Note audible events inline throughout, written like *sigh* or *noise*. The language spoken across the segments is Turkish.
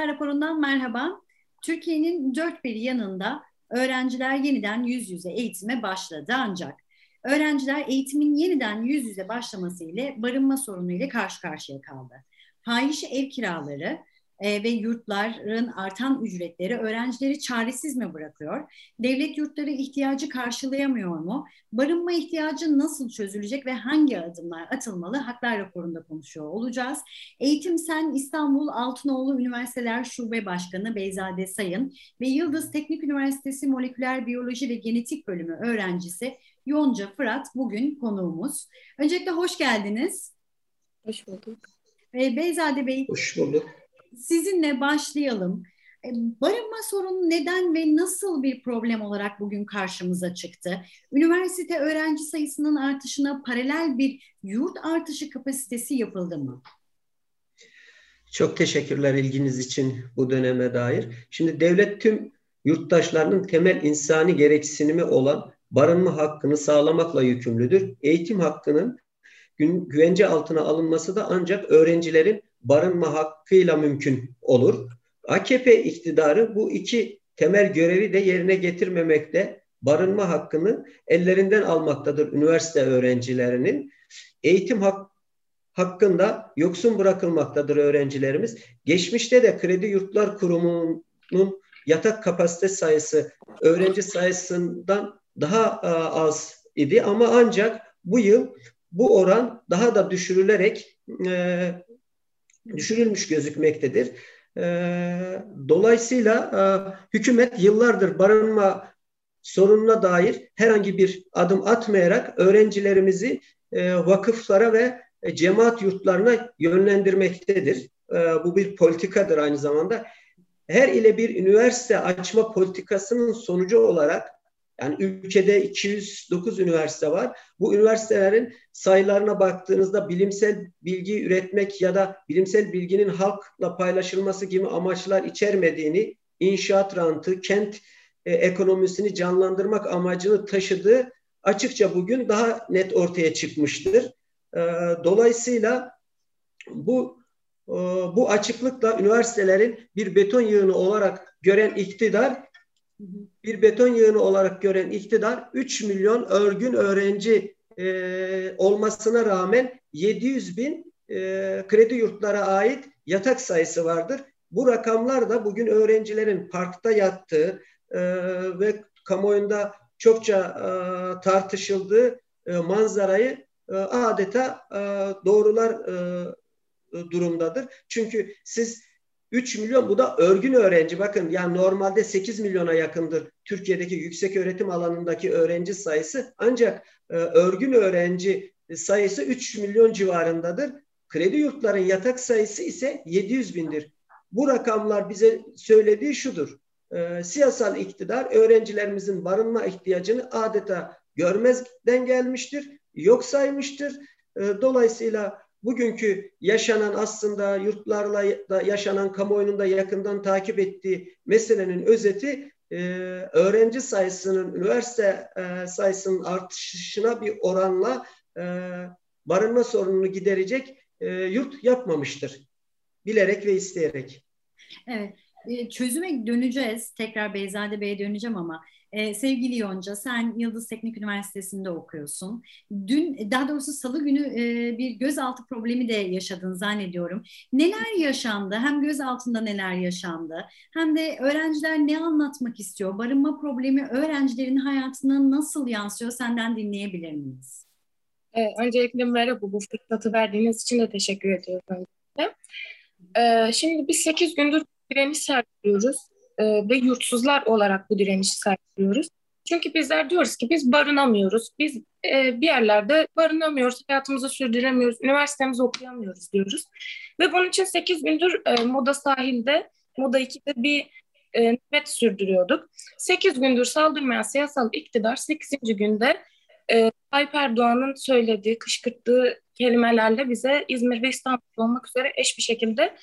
Hatta raporundan merhaba. Türkiye'nin dört bir yanında öğrenciler yeniden yüz yüze eğitime başladı ancak öğrenciler eğitimin yeniden yüz yüze başlaması ile barınma sorunu ile karşı karşıya kaldı. Fahiş ev kiraları, e, ve yurtların artan ücretleri öğrencileri çaresiz mi bırakıyor? Devlet yurtları ihtiyacı karşılayamıyor mu? Barınma ihtiyacı nasıl çözülecek ve hangi adımlar atılmalı? Haklar raporunda konuşuyor olacağız. Eğitim Sen İstanbul Altınoğlu Üniversiteler Şube Başkanı Beyzade Sayın ve Yıldız Teknik Üniversitesi Moleküler Biyoloji ve Genetik Bölümü öğrencisi Yonca Fırat bugün konuğumuz. Öncelikle hoş geldiniz. Hoş bulduk. Beyzade Bey. Hoş bulduk sizinle başlayalım. E, barınma sorunu neden ve nasıl bir problem olarak bugün karşımıza çıktı? Üniversite öğrenci sayısının artışına paralel bir yurt artışı kapasitesi yapıldı mı? Çok teşekkürler ilginiz için bu döneme dair. Şimdi devlet tüm yurttaşlarının temel insani gereksinimi olan barınma hakkını sağlamakla yükümlüdür. Eğitim hakkının güvence altına alınması da ancak öğrencilerin barınma hakkıyla mümkün olur. AKP iktidarı bu iki temel görevi de yerine getirmemekte, barınma hakkını ellerinden almaktadır üniversite öğrencilerinin. Eğitim hak, hakkında yoksun bırakılmaktadır öğrencilerimiz. Geçmişte de Kredi Yurtlar Kurumu'nun yatak kapasite sayısı öğrenci sayısından daha az idi ama ancak bu yıl bu oran daha da düşürülerek e, düşürülmüş gözükmektedir. E, dolayısıyla e, hükümet yıllardır barınma sorununa dair herhangi bir adım atmayarak öğrencilerimizi e, vakıflara ve cemaat yurtlarına yönlendirmektedir. E, bu bir politikadır aynı zamanda. Her ile bir üniversite açma politikasının sonucu olarak yani ülkede 209 üniversite var. Bu üniversitelerin sayılarına baktığınızda bilimsel bilgi üretmek ya da bilimsel bilginin halkla paylaşılması gibi amaçlar içermediğini, inşaat rantı, kent e, ekonomisini canlandırmak amacını taşıdığı açıkça bugün daha net ortaya çıkmıştır. E, dolayısıyla bu e, bu açıklıkla üniversitelerin bir beton yığını olarak gören iktidar bir beton yığını olarak gören iktidar 3 milyon örgün öğrenci e, olmasına rağmen 700 bin e, kredi yurtlara ait yatak sayısı vardır. Bu rakamlar da bugün öğrencilerin parkta yattığı e, ve kamuoyunda çokça e, tartışıldığı e, manzarayı e, adeta e, doğrular e, durumdadır. Çünkü siz 3 milyon bu da örgün öğrenci. Bakın yani normalde 8 milyona yakındır Türkiye'deki yüksek öğretim alanındaki öğrenci sayısı. Ancak e, örgün öğrenci sayısı 3 milyon civarındadır. Kredi yurtların yatak sayısı ise 700 bindir. Bu rakamlar bize söylediği şudur. E, siyasal iktidar öğrencilerimizin barınma ihtiyacını adeta görmezden gelmiştir, yok saymıştır. E, dolayısıyla bugünkü yaşanan aslında yurtlarla da yaşanan kamuoyunun da yakından takip ettiği meselenin özeti e, öğrenci sayısının üniversite e, sayısının artışına bir oranla e, barınma sorununu giderecek e, yurt yapmamıştır. Bilerek ve isteyerek. Evet. E, çözüme döneceğiz. Tekrar Beyzade Bey'e döneceğim ama ee, sevgili Yonca, sen Yıldız Teknik Üniversitesi'nde okuyorsun. Dün, daha doğrusu salı günü e, bir gözaltı problemi de yaşadın zannediyorum. Neler yaşandı? Hem gözaltında neler yaşandı? Hem de öğrenciler ne anlatmak istiyor? Barınma problemi öğrencilerin hayatına nasıl yansıyor? Senden dinleyebilir miyiz? Ee, öncelikle merhaba, bu fırsatı verdiğiniz için de teşekkür ediyorum. Ee, şimdi biz 8 gündür direniş sergiliyoruz e, ve yurtsuzlar olarak bu direnişi sergiliyoruz. Çünkü bizler diyoruz ki biz barınamıyoruz. Biz e, bir yerlerde barınamıyoruz, hayatımızı sürdüremiyoruz, üniversitemizi okuyamıyoruz diyoruz. Ve bunun için 8 gündür e, Moda sahilde, Moda 2'de bir e, nöbet sürdürüyorduk. 8 gündür saldırmayan siyasal iktidar 8. günde e, Tayyip Erdoğan'ın söylediği, kışkırttığı kelimelerle bize İzmir ve İstanbul olmak üzere eş bir şekilde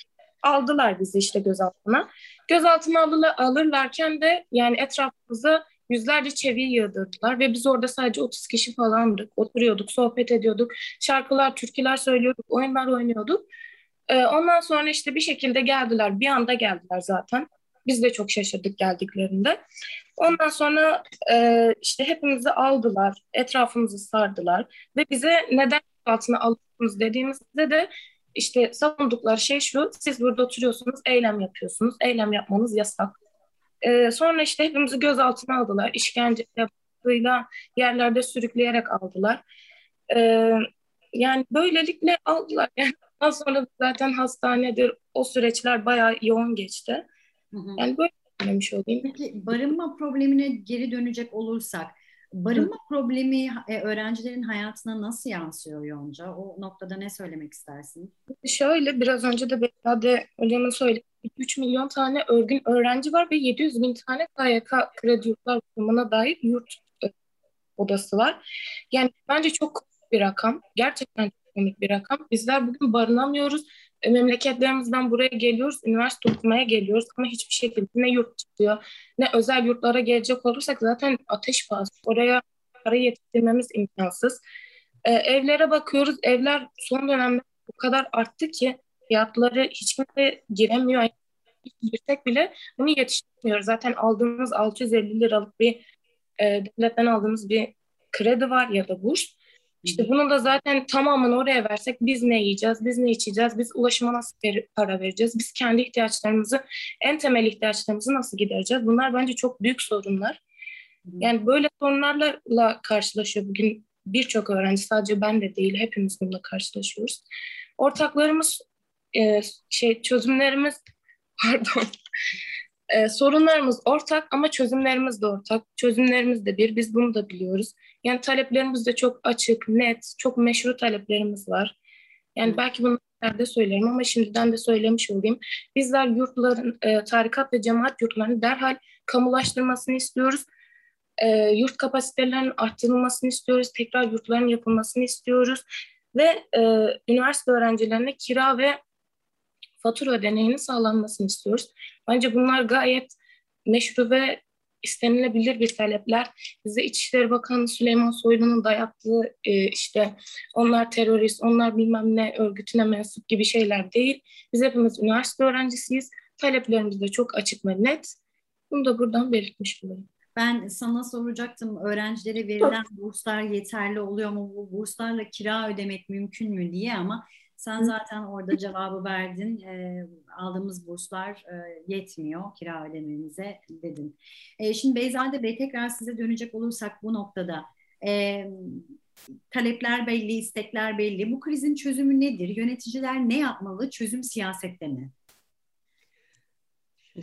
aldılar bizi işte gözaltına. Gözaltına alır, alırlarken de yani etrafımıza yüzlerce çeviyi yığdırdılar ve biz orada sadece 30 kişi falandık. Oturuyorduk, sohbet ediyorduk. Şarkılar, türküler söylüyorduk, oyunlar oynuyorduk. E, ondan sonra işte bir şekilde geldiler. Bir anda geldiler zaten. Biz de çok şaşırdık geldiklerinde. Ondan sonra e, işte hepimizi aldılar, etrafımızı sardılar ve bize neden altına alıyorsunuz dediğimizde de işte savundukları şey şu, siz burada oturuyorsunuz, eylem yapıyorsunuz, eylem yapmanız yasak. E, sonra işte hepimizi gözaltına aldılar, işkenceyle yerlerde sürükleyerek aldılar. E, yani böylelikle aldılar. Yani *laughs* ondan sonra zaten hastanedir, o süreçler bayağı yoğun geçti. Yani böyle söylemiş olayım. Peki barınma problemine geri dönecek olursak, barınma Hı. problemi e, öğrencilerin hayatına nasıl yansıyor Yonca? O noktada ne söylemek istersin? Şöyle biraz önce de Bekade Hocam'ın söylediği 3 milyon tane örgün öğrenci var ve 700 bin tane KYK kredi yurtlar kurumuna dair yurt e, odası var. Yani bence çok bir rakam. Gerçekten çok komik bir rakam. Bizler bugün barınamıyoruz memleketlerimizden buraya geliyoruz, üniversite okumaya geliyoruz ama hiçbir şekilde ne yurt çıkıyor ne özel yurtlara gelecek olursak zaten ateş pahası. Oraya para yetiştirmemiz imkansız. Ee, evlere bakıyoruz, evler son dönemde bu kadar arttı ki fiyatları hiç kimse giremiyor. Girsek bile bunu yetiştirmiyor. Zaten aldığımız 650 liralık bir e, devletten aldığımız bir kredi var ya da burs. İşte bunu da zaten tamamını oraya versek biz ne yiyeceğiz, biz ne içeceğiz, biz ulaşıma nasıl para vereceğiz, biz kendi ihtiyaçlarımızı, en temel ihtiyaçlarımızı nasıl gidereceğiz? Bunlar bence çok büyük sorunlar. Yani böyle sorunlarla karşılaşıyor bugün birçok öğrenci, sadece ben de değil, hepimiz bununla karşılaşıyoruz. Ortaklarımız, e, şey çözümlerimiz, *laughs* pardon, e, sorunlarımız ortak ama çözümlerimiz de ortak. Çözümlerimiz de bir, biz bunu da biliyoruz. Yani taleplerimiz de çok açık, net, çok meşru taleplerimiz var. Yani belki bunu de söylerim ama şimdiden de söylemiş olayım. Bizler yurtların, e, tarikat ve cemaat yurtlarını derhal kamulaştırmasını istiyoruz. E, yurt kapasitelerinin arttırılmasını istiyoruz. Tekrar yurtların yapılmasını istiyoruz. Ve e, üniversite öğrencilerine kira ve fatura ödeneğinin sağlanmasını istiyoruz. Bence bunlar gayet meşru ve istenilebilir bir talepler. Bize İçişleri Bakanı Süleyman Soylu'nun dayattığı e, işte onlar terörist, onlar bilmem ne örgütüne mensup gibi şeyler değil. Biz hepimiz üniversite öğrencisiyiz. Taleplerimiz de çok açık ve net. Bunu da buradan belirtmiş olayım. Ben sana soracaktım öğrencilere verilen burslar yeterli oluyor mu? Bu burslarla kira ödemek mümkün mü diye ama sen zaten orada cevabı verdin. E, aldığımız burslar e, yetmiyor kira ödememize dedin. E, şimdi Beyzade Bey tekrar size dönecek olursak bu noktada e, talepler belli, istekler belli. Bu krizin çözümü nedir? Yöneticiler ne yapmalı? Çözüm siyasette mi?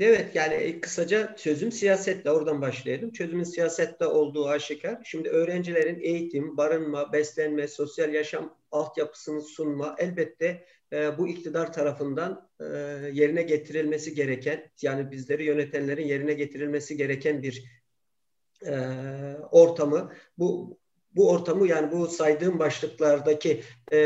Evet yani kısaca çözüm siyasetle oradan başlayalım. Çözümün siyasette olduğu aşikar. Şimdi öğrencilerin eğitim, barınma, beslenme, sosyal yaşam altyapısını sunma elbette e, bu iktidar tarafından e, yerine getirilmesi gereken yani bizleri yönetenlerin yerine getirilmesi gereken bir e, ortamı bu bu ortamı yani bu saydığım başlıklardaki e,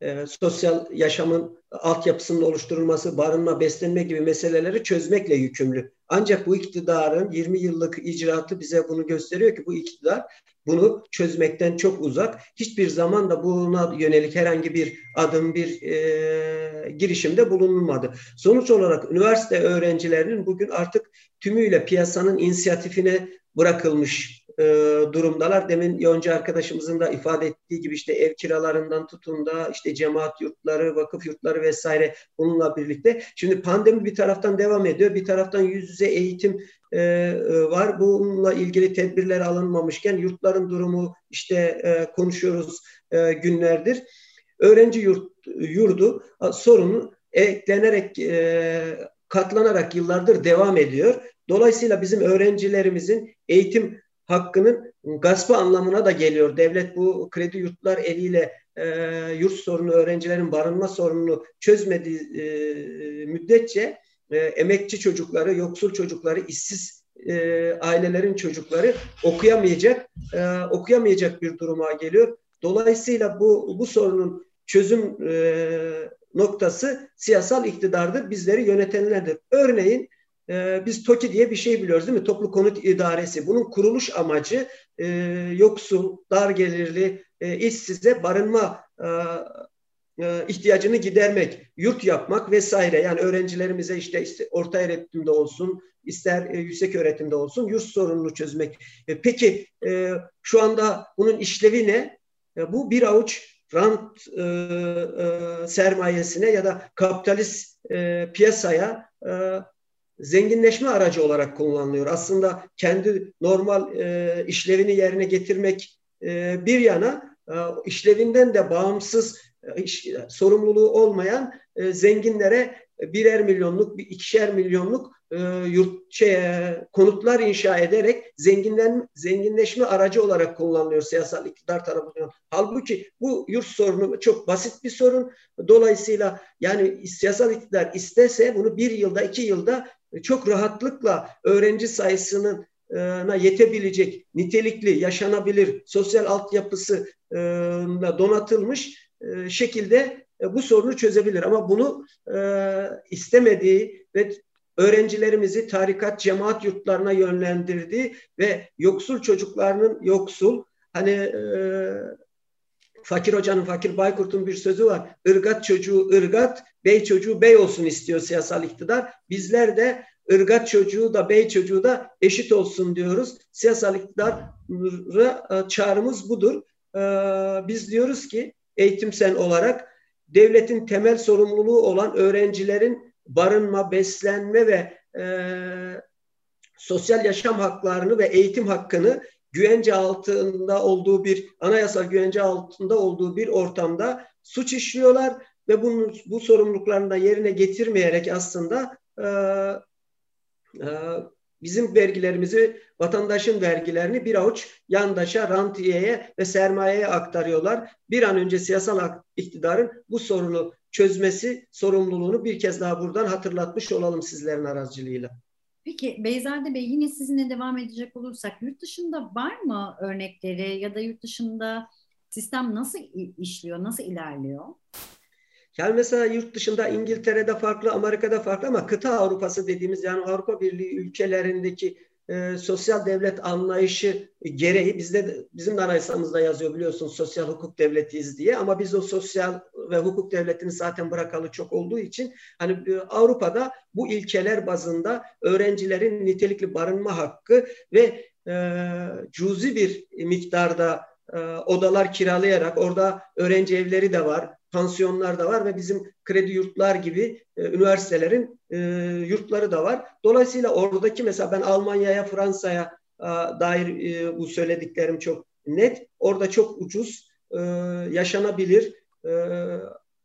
e, sosyal yaşamın altyapısının oluşturulması, barınma, beslenme gibi meseleleri çözmekle yükümlü. Ancak bu iktidarın 20 yıllık icraatı bize bunu gösteriyor ki bu iktidar bunu çözmekten çok uzak. Hiçbir zaman da buna yönelik herhangi bir adım, bir e, girişimde bulunulmadı. Sonuç olarak üniversite öğrencilerinin bugün artık tümüyle piyasanın inisiyatifine bırakılmış e, durumdalar. Demin Yonca arkadaşımızın da ifade ettiği gibi işte ev kiralarından tutun da işte cemaat yurtları, vakıf yurtları vesaire bununla birlikte. Şimdi pandemi bir taraftan devam ediyor. Bir taraftan yüz yüze eğitim e, e, var. Bununla ilgili tedbirler alınmamışken yurtların durumu işte e, konuşuyoruz e, günlerdir. Öğrenci yurt, yurdu sorunu eklenerek e, katlanarak yıllardır devam ediyor. Dolayısıyla bizim öğrencilerimizin eğitim hakkının gaspı anlamına da geliyor. Devlet bu kredi yurtlar eliyle e, yurt sorunu, öğrencilerin barınma sorununu çözmediği e, müddetçe e, emekçi çocukları, yoksul çocukları, işsiz e, ailelerin çocukları okuyamayacak, e, okuyamayacak bir duruma geliyor. Dolayısıyla bu bu sorunun çözüm e, noktası siyasal iktidardır, bizleri yönetenlerdir. Örneğin e, biz TOKİ diye bir şey biliyoruz değil mi? Toplu Konut İdaresi. Bunun kuruluş amacı e, yoksul, dar gelirli, e, işsize barınma e, e, ihtiyacını gidermek, yurt yapmak vesaire. Yani öğrencilerimize işte, işte orta öğretimde olsun, ister e, yüksek öğretimde olsun yurt sorununu çözmek. E, peki şu anda bunun işlevi ne? Bu bir avuç rant e, e, sermayesine ya da kapitalist e, piyasaya e, zenginleşme aracı olarak kullanılıyor. Aslında kendi normal e, işlevini yerine getirmek e, bir yana e, işlevinden de bağımsız e, iş, sorumluluğu olmayan e, zenginlere birer milyonluk, ikişer milyonluk e, yurt şey, e, konutlar inşa ederek zenginlen zenginleşme aracı olarak kullanılıyor siyasal iktidar tarafından. Halbuki bu yurt sorunu çok basit bir sorun. Dolayısıyla yani siyasal iktidar istese bunu bir yılda, iki yılda çok rahatlıkla öğrenci sayısının yetebilecek, nitelikli, yaşanabilir, sosyal altyapısı donatılmış şekilde bu sorunu çözebilir. Ama bunu istemediği ve öğrencilerimizi tarikat, cemaat yurtlarına yönlendirdi ve yoksul çocuklarının yoksul, hani e, Fakir Hoca'nın, Fakir Baykurt'un bir sözü var. Irgat çocuğu ırgat, bey çocuğu bey olsun istiyor siyasal iktidar. Bizler de ırgat çocuğu da bey çocuğu da eşit olsun diyoruz. Siyasal iktidara e, çağrımız budur. E, biz diyoruz ki eğitimsel olarak devletin temel sorumluluğu olan öğrencilerin barınma, beslenme ve e, sosyal yaşam haklarını ve eğitim hakkını güvence altında olduğu bir anayasal güvence altında olduğu bir ortamda suç işliyorlar ve bunun, bu sorumluluklarını da yerine getirmeyerek aslında e, e, bizim vergilerimizi, vatandaşın vergilerini bir avuç yandaşa, rantiyeye ve sermayeye aktarıyorlar. Bir an önce siyasal iktidarın bu sorunu çözmesi sorumluluğunu bir kez daha buradan hatırlatmış olalım sizlerin aracılığıyla. Peki Beyzade Bey yine sizinle devam edecek olursak yurt dışında var mı örnekleri ya da yurt dışında sistem nasıl işliyor, nasıl ilerliyor? Yani mesela yurt dışında İngiltere'de farklı, Amerika'da farklı ama kıta Avrupası dediğimiz yani Avrupa Birliği ülkelerindeki e, sosyal devlet anlayışı gereği bizde bizim de anayasamızda yazıyor biliyorsunuz sosyal hukuk devletiyiz diye ama biz o sosyal ve hukuk devletini zaten bırakalı çok olduğu için hani e, Avrupa'da bu ilkeler bazında öğrencilerin nitelikli barınma hakkı ve e, cüzi bir miktarda e, odalar kiralayarak orada öğrenci evleri de var pansiyonlar da var ve bizim kredi yurtlar gibi e, üniversitelerin e, yurtları da var. Dolayısıyla oradaki mesela ben Almanya'ya, Fransa'ya e, dair e, bu söylediklerim çok net. Orada çok ucuz, e, yaşanabilir, e,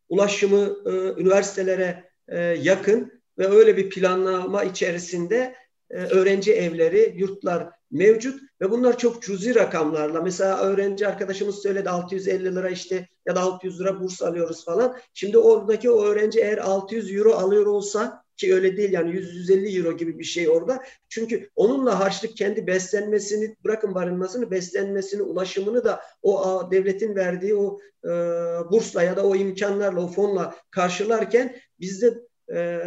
ulaşımı e, üniversitelere e, yakın ve öyle bir planlama içerisinde e, öğrenci evleri, yurtlar mevcut ve bunlar çok cüzi rakamlarla. Mesela öğrenci arkadaşımız söyledi 650 lira işte ya da 600 lira burs alıyoruz falan. Şimdi oradaki o öğrenci eğer 600 euro alıyor olsa ki öyle değil yani 100-150 euro gibi bir şey orada. Çünkü onunla harçlık kendi beslenmesini bırakın barınmasını beslenmesini ulaşımını da o devletin verdiği o e, bursla ya da o imkanlarla o fonla karşılarken bizde e,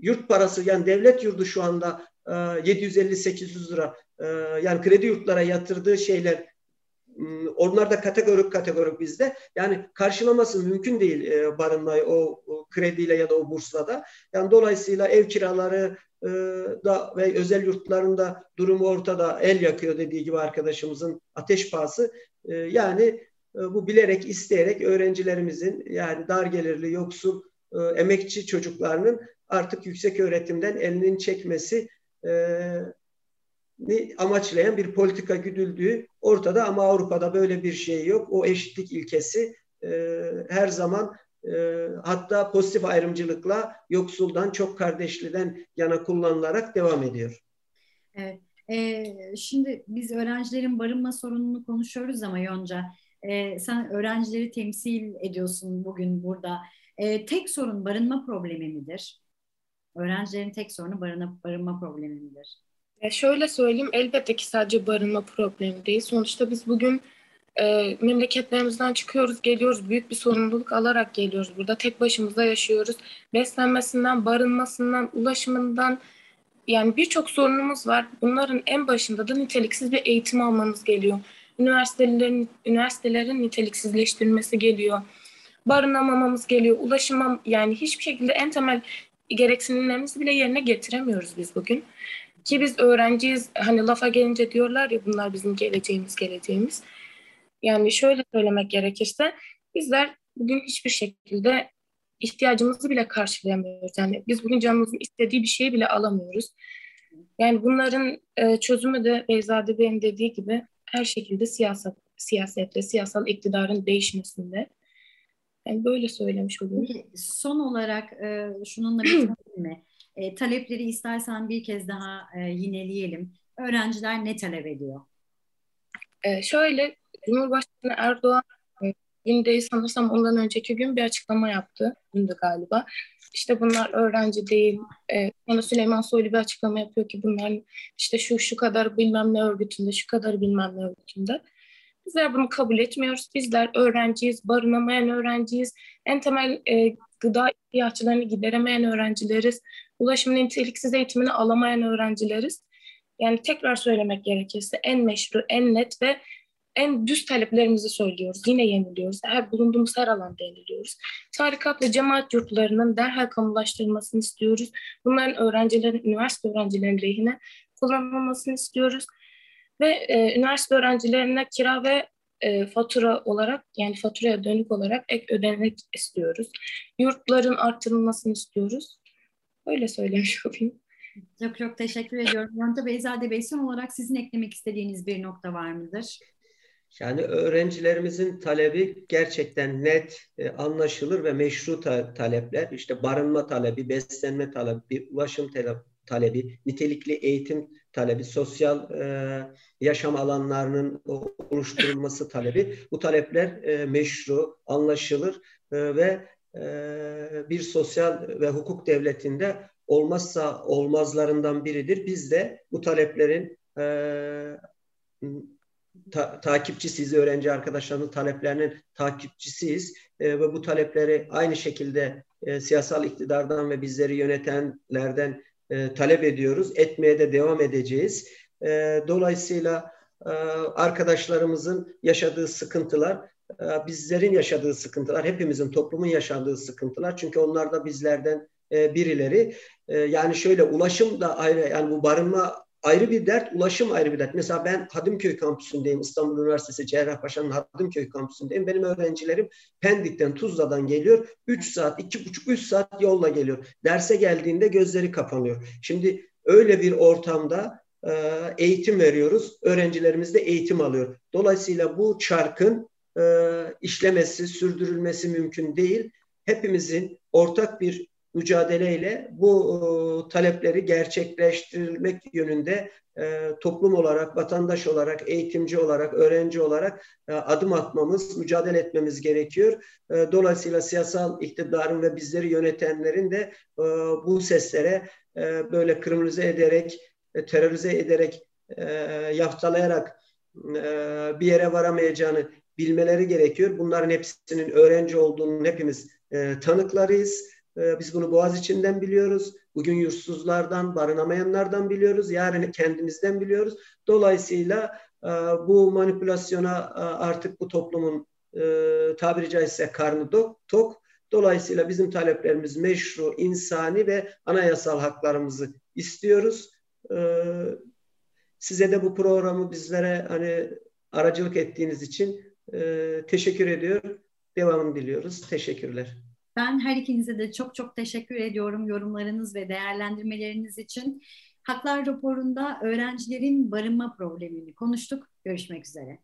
yurt parası yani devlet yurdu şu anda 750-800 e, lira e, yani kredi yurtlara yatırdığı şeyler hmm, onlar da kategorik kategorik bizde. Yani karşılaması mümkün değil e, barınmayı o, o krediyle ya da o bursla da. Yani dolayısıyla ev kiraları da ve özel yurtlarında durumu ortada el yakıyor dediği gibi arkadaşımızın ateş pahası. Yani bu bilerek isteyerek öğrencilerimizin yani dar gelirli yoksul emekçi çocuklarının artık yüksek öğretimden elinin çekmesi amaçlayan bir politika güdüldüğü ortada ama Avrupa'da böyle bir şey yok. O eşitlik ilkesi e, her zaman e, hatta pozitif ayrımcılıkla yoksuldan çok kardeşliden yana kullanılarak devam ediyor. Evet. E, şimdi biz öğrencilerin barınma sorununu konuşuyoruz ama Yonca e, sen öğrencileri temsil ediyorsun bugün burada. E, tek sorun barınma problemi midir? Öğrencilerin tek sorunu barınma, barınma problemi midir? E şöyle söyleyeyim, elbette ki sadece barınma problemi değil. Sonuçta biz bugün e, memleketlerimizden çıkıyoruz, geliyoruz. Büyük bir sorumluluk alarak geliyoruz. Burada tek başımıza yaşıyoruz. Beslenmesinden, barınmasından, ulaşımından yani birçok sorunumuz var. Bunların en başında da niteliksiz bir eğitim almamız geliyor. Üniversitelerin üniversitelerin niteliksizleştirilmesi geliyor. barınamamamız geliyor. Ulaşımam yani hiçbir şekilde en temel gereksinimlerimizi bile yerine getiremiyoruz biz bugün. Ki biz öğrenciyiz. Hani lafa gelince diyorlar ya bunlar bizim geleceğimiz, geleceğimiz. Yani şöyle söylemek gerekirse bizler bugün hiçbir şekilde ihtiyacımızı bile karşılayamıyoruz. Yani biz bugün canımızın istediği bir şeyi bile alamıyoruz. Yani bunların e, çözümü de Beyzade Bey'in dediği gibi her şekilde siyaset, siyasetle, siyasal iktidarın değişmesinde. Yani böyle söylemiş oluyorum. Son olarak e, şununla bitirelim mi? E, talepleri istersen bir kez daha e, yineleyelim. Öğrenciler ne talep ediyor? E, şöyle, Cumhurbaşkanı Erdoğan Yine değil sanırsam ondan önceki gün bir açıklama yaptı. Dündü galiba. İşte bunlar öğrenci değil. Sonra Süleyman Soylu bir açıklama yapıyor ki bunlar işte şu şu kadar bilmem ne örgütünde, şu kadar bilmem ne örgütünde. Bizler bunu kabul etmiyoruz. Bizler öğrenciyiz, barınamayan öğrenciyiz. En temel e, gıda ihtiyaçlarını gideremeyen öğrencileriz. Ulaşımın niteliksiz eğitimini alamayan öğrencileriz. Yani tekrar söylemek gerekirse en meşru, en net ve en düz taleplerimizi söylüyoruz. Yine yeniliyoruz. Her bulunduğumuz her alanda yeniliyoruz. Tarikat ve cemaat yurtlarının derhal kamulaştırılmasını istiyoruz. Bunların öğrencilerin, üniversite öğrencilerinin lehine kullanılmasını istiyoruz. Ve e, üniversite öğrencilerine kira ve e, fatura olarak yani faturaya dönük olarak ek ödenek istiyoruz. Yurtların arttırılmasını istiyoruz. Öyle söylemiş *laughs* olayım. Çok çok teşekkür ediyorum. Yonta Beyzade Bey son olarak sizin eklemek istediğiniz bir nokta var mıdır? Yani öğrencilerimizin talebi gerçekten net, e, anlaşılır ve meşru ta- talepler. İşte barınma talebi, beslenme talebi, ulaşım talebi, nitelikli eğitim talebi, sosyal e, yaşam alanlarının oluşturulması talebi. Bu talepler e, meşru, anlaşılır e, ve e, bir sosyal ve hukuk devletinde olmazsa olmazlarından biridir. Biz de bu taleplerin e, ta, takipçisiyiz, öğrenci arkadaşlarının taleplerinin takipçisiyiz e, ve bu talepleri aynı şekilde e, siyasal iktidardan ve bizleri yönetenlerden e, talep ediyoruz. Etmeye de devam edeceğiz. E, dolayısıyla e, arkadaşlarımızın yaşadığı sıkıntılar, e, bizlerin yaşadığı sıkıntılar, hepimizin toplumun yaşadığı sıkıntılar. Çünkü onlar da bizlerden e, birileri. E, yani şöyle ulaşım da ayrı, yani bu barınma ayrı bir dert, ulaşım ayrı bir dert. Mesela ben Hadımköy kampüsündeyim. İstanbul Üniversitesi Cerrahpaşa'nın Hadımköy kampüsündeyim. Benim öğrencilerim Pendik'ten, Tuzla'dan geliyor. 3 saat, 2,5-3 saat yolla geliyor. Derse geldiğinde gözleri kapanıyor. Şimdi öyle bir ortamda e, eğitim veriyoruz. Öğrencilerimiz de eğitim alıyor. Dolayısıyla bu çarkın e, işlemesi, sürdürülmesi mümkün değil. Hepimizin ortak bir mücadeleyle bu e, talepleri gerçekleştirilmek yönünde e, toplum olarak, vatandaş olarak, eğitimci olarak, öğrenci olarak e, adım atmamız, mücadele etmemiz gerekiyor. Dolayısıyla siyasal iktidarın ve bizleri yönetenlerin de bu seslere böyle kırmızı ederek, terörize ederek, yaftalayarak bir yere varamayacağını bilmeleri gerekiyor. Bunların hepsinin öğrenci olduğunu hepimiz tanıklarıyız. Ee, biz bunu Boğaz içinden biliyoruz. Bugün yursuzlardan, barınamayanlardan biliyoruz. Yarın kendimizden biliyoruz. Dolayısıyla e, bu manipülasyona e, artık bu toplumun e, tabiri caizse karnı tok. Dolayısıyla bizim taleplerimiz meşru, insani ve anayasal haklarımızı istiyoruz. Size de bu programı bizlere hani aracılık ettiğiniz için teşekkür ediyorum. Devamını diliyoruz. Teşekkürler. Ben her ikinize de çok çok teşekkür ediyorum yorumlarınız ve değerlendirmeleriniz için. Haklar raporunda öğrencilerin barınma problemini konuştuk. Görüşmek üzere.